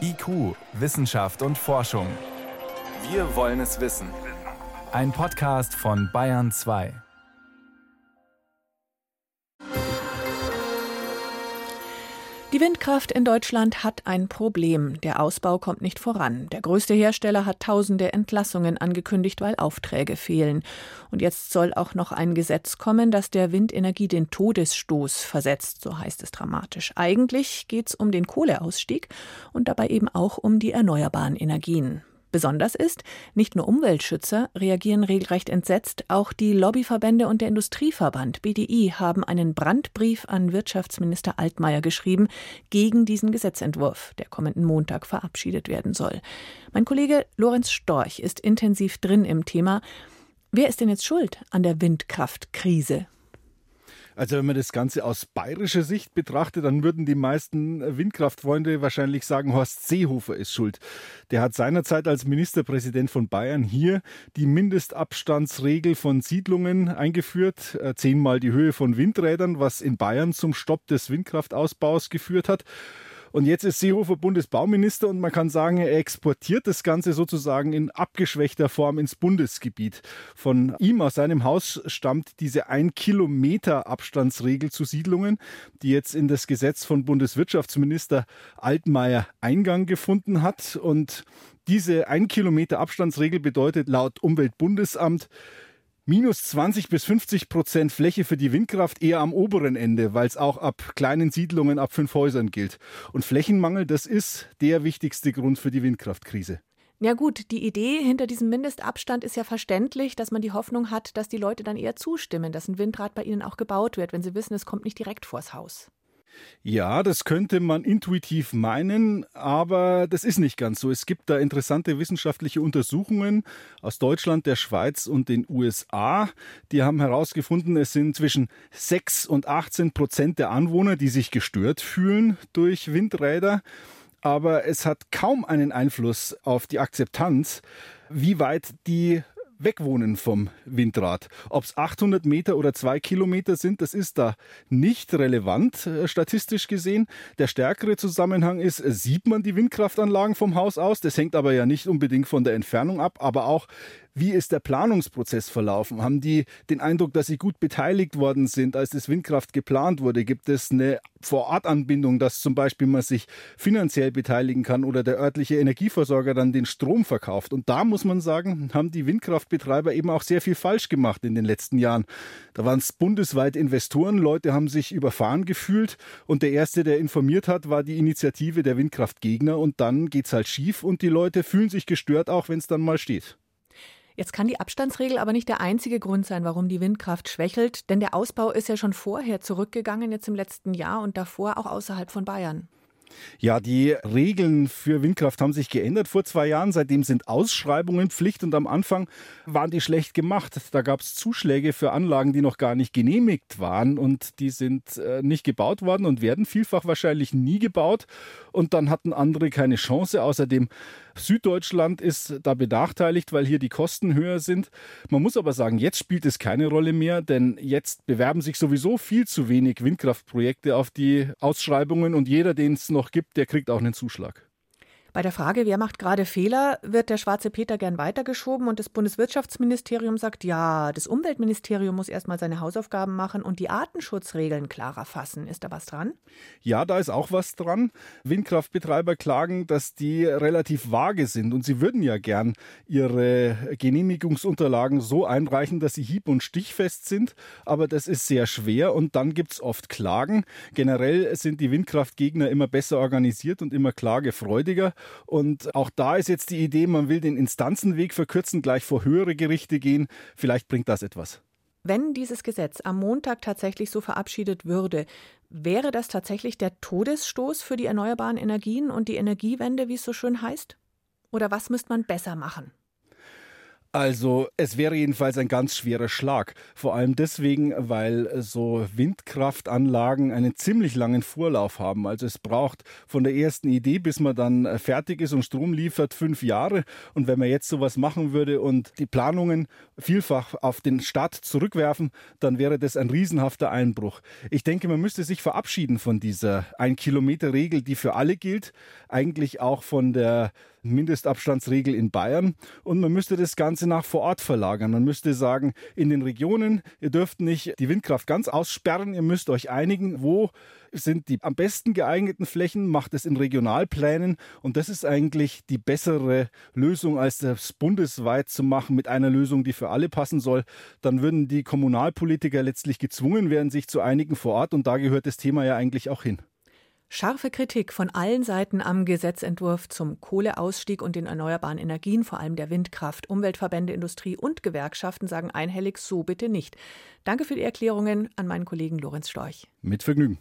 IQ, Wissenschaft und Forschung. Wir wollen es wissen. Ein Podcast von Bayern 2. Die Windkraft in Deutschland hat ein Problem. Der Ausbau kommt nicht voran. Der größte Hersteller hat tausende Entlassungen angekündigt, weil Aufträge fehlen. Und jetzt soll auch noch ein Gesetz kommen, das der Windenergie den Todesstoß versetzt, so heißt es dramatisch. Eigentlich geht es um den Kohleausstieg und dabei eben auch um die erneuerbaren Energien. Besonders ist, nicht nur Umweltschützer reagieren regelrecht entsetzt, auch die Lobbyverbände und der Industrieverband BDI haben einen Brandbrief an Wirtschaftsminister Altmaier geschrieben gegen diesen Gesetzentwurf, der kommenden Montag verabschiedet werden soll. Mein Kollege Lorenz Storch ist intensiv drin im Thema. Wer ist denn jetzt schuld an der Windkraftkrise? Also wenn man das Ganze aus bayerischer Sicht betrachtet, dann würden die meisten Windkraftfreunde wahrscheinlich sagen, Horst Seehofer ist schuld. Der hat seinerzeit als Ministerpräsident von Bayern hier die Mindestabstandsregel von Siedlungen eingeführt, äh, zehnmal die Höhe von Windrädern, was in Bayern zum Stopp des Windkraftausbaus geführt hat. Und jetzt ist Seehofer Bundesbauminister und man kann sagen, er exportiert das Ganze sozusagen in abgeschwächter Form ins Bundesgebiet. Von ihm aus seinem Haus stammt diese ein Kilometer Abstandsregel zu Siedlungen, die jetzt in das Gesetz von Bundeswirtschaftsminister Altmaier Eingang gefunden hat. Und diese ein Kilometer Abstandsregel bedeutet laut Umweltbundesamt minus 20 bis 50 Prozent Fläche für die Windkraft eher am oberen Ende, weil es auch ab kleinen Siedlungen ab fünf Häusern gilt. Und Flächenmangel, das ist der wichtigste Grund für die Windkraftkrise. Ja gut, die Idee hinter diesem Mindestabstand ist ja verständlich, dass man die Hoffnung hat, dass die Leute dann eher zustimmen, dass ein Windrad bei ihnen auch gebaut wird, wenn sie wissen, es kommt nicht direkt vors Haus. Ja, das könnte man intuitiv meinen, aber das ist nicht ganz so. Es gibt da interessante wissenschaftliche Untersuchungen aus Deutschland, der Schweiz und den USA. Die haben herausgefunden, es sind zwischen 6 und 18 Prozent der Anwohner, die sich gestört fühlen durch Windräder. Aber es hat kaum einen Einfluss auf die Akzeptanz, wie weit die wegwohnen vom Windrad. Ob es 800 Meter oder zwei Kilometer sind, das ist da nicht relevant, äh, statistisch gesehen. Der stärkere Zusammenhang ist, sieht man die Windkraftanlagen vom Haus aus? Das hängt aber ja nicht unbedingt von der Entfernung ab, aber auch, wie ist der Planungsprozess verlaufen? Haben die den Eindruck, dass sie gut beteiligt worden sind, als das Windkraft geplant wurde? Gibt es eine Vorortanbindung, dass zum Beispiel man sich finanziell beteiligen kann oder der örtliche Energieversorger dann den Strom verkauft? Und da muss man sagen, haben die Windkraftbetreiber eben auch sehr viel falsch gemacht in den letzten Jahren. Da waren es bundesweit Investoren, Leute haben sich überfahren gefühlt und der erste, der informiert hat, war die Initiative der Windkraftgegner und dann geht's halt schief und die Leute fühlen sich gestört, auch wenn es dann mal steht. Jetzt kann die Abstandsregel aber nicht der einzige Grund sein, warum die Windkraft schwächelt, denn der Ausbau ist ja schon vorher zurückgegangen, jetzt im letzten Jahr und davor auch außerhalb von Bayern. Ja, die Regeln für Windkraft haben sich geändert vor zwei Jahren. Seitdem sind Ausschreibungen Pflicht und am Anfang waren die schlecht gemacht. Da gab es Zuschläge für Anlagen, die noch gar nicht genehmigt waren und die sind äh, nicht gebaut worden und werden vielfach wahrscheinlich nie gebaut. Und dann hatten andere keine Chance. Außerdem Süddeutschland ist da benachteiligt, weil hier die Kosten höher sind. Man muss aber sagen, jetzt spielt es keine Rolle mehr, denn jetzt bewerben sich sowieso viel zu wenig Windkraftprojekte auf die Ausschreibungen und jeder, den es noch gibt, der kriegt auch einen Zuschlag. Bei der Frage, wer macht gerade Fehler, wird der schwarze Peter gern weitergeschoben und das Bundeswirtschaftsministerium sagt, ja, das Umweltministerium muss erstmal seine Hausaufgaben machen und die Artenschutzregeln klarer fassen. Ist da was dran? Ja, da ist auch was dran. Windkraftbetreiber klagen, dass die relativ vage sind und sie würden ja gern ihre Genehmigungsunterlagen so einreichen, dass sie hieb- und stichfest sind, aber das ist sehr schwer und dann gibt es oft Klagen. Generell sind die Windkraftgegner immer besser organisiert und immer klagefreudiger. Und auch da ist jetzt die Idee, man will den Instanzenweg verkürzen, gleich vor höhere Gerichte gehen. Vielleicht bringt das etwas. Wenn dieses Gesetz am Montag tatsächlich so verabschiedet würde, wäre das tatsächlich der Todesstoß für die erneuerbaren Energien und die Energiewende, wie es so schön heißt? Oder was müsste man besser machen? Also es wäre jedenfalls ein ganz schwerer Schlag. Vor allem deswegen, weil so Windkraftanlagen einen ziemlich langen Vorlauf haben. Also es braucht von der ersten Idee, bis man dann fertig ist und Strom liefert, fünf Jahre. Und wenn man jetzt sowas machen würde und die Planungen vielfach auf den Start zurückwerfen, dann wäre das ein riesenhafter Einbruch. Ich denke, man müsste sich verabschieden von dieser Ein-Kilometer-Regel, die für alle gilt. Eigentlich auch von der Mindestabstandsregel in Bayern. Und man müsste das Ganze nach vor Ort verlagern. Man müsste sagen, in den Regionen, ihr dürft nicht die Windkraft ganz aussperren, ihr müsst euch einigen, wo sind die am besten geeigneten Flächen, macht es in Regionalplänen. Und das ist eigentlich die bessere Lösung, als das bundesweit zu machen mit einer Lösung, die für alle passen soll. Dann würden die Kommunalpolitiker letztlich gezwungen werden, sich zu einigen vor Ort. Und da gehört das Thema ja eigentlich auch hin. Scharfe Kritik von allen Seiten am Gesetzentwurf zum Kohleausstieg und den erneuerbaren Energien, vor allem der Windkraft. Umweltverbände, Industrie und Gewerkschaften sagen einhellig so bitte nicht. Danke für die Erklärungen an meinen Kollegen Lorenz Storch. Mit Vergnügen.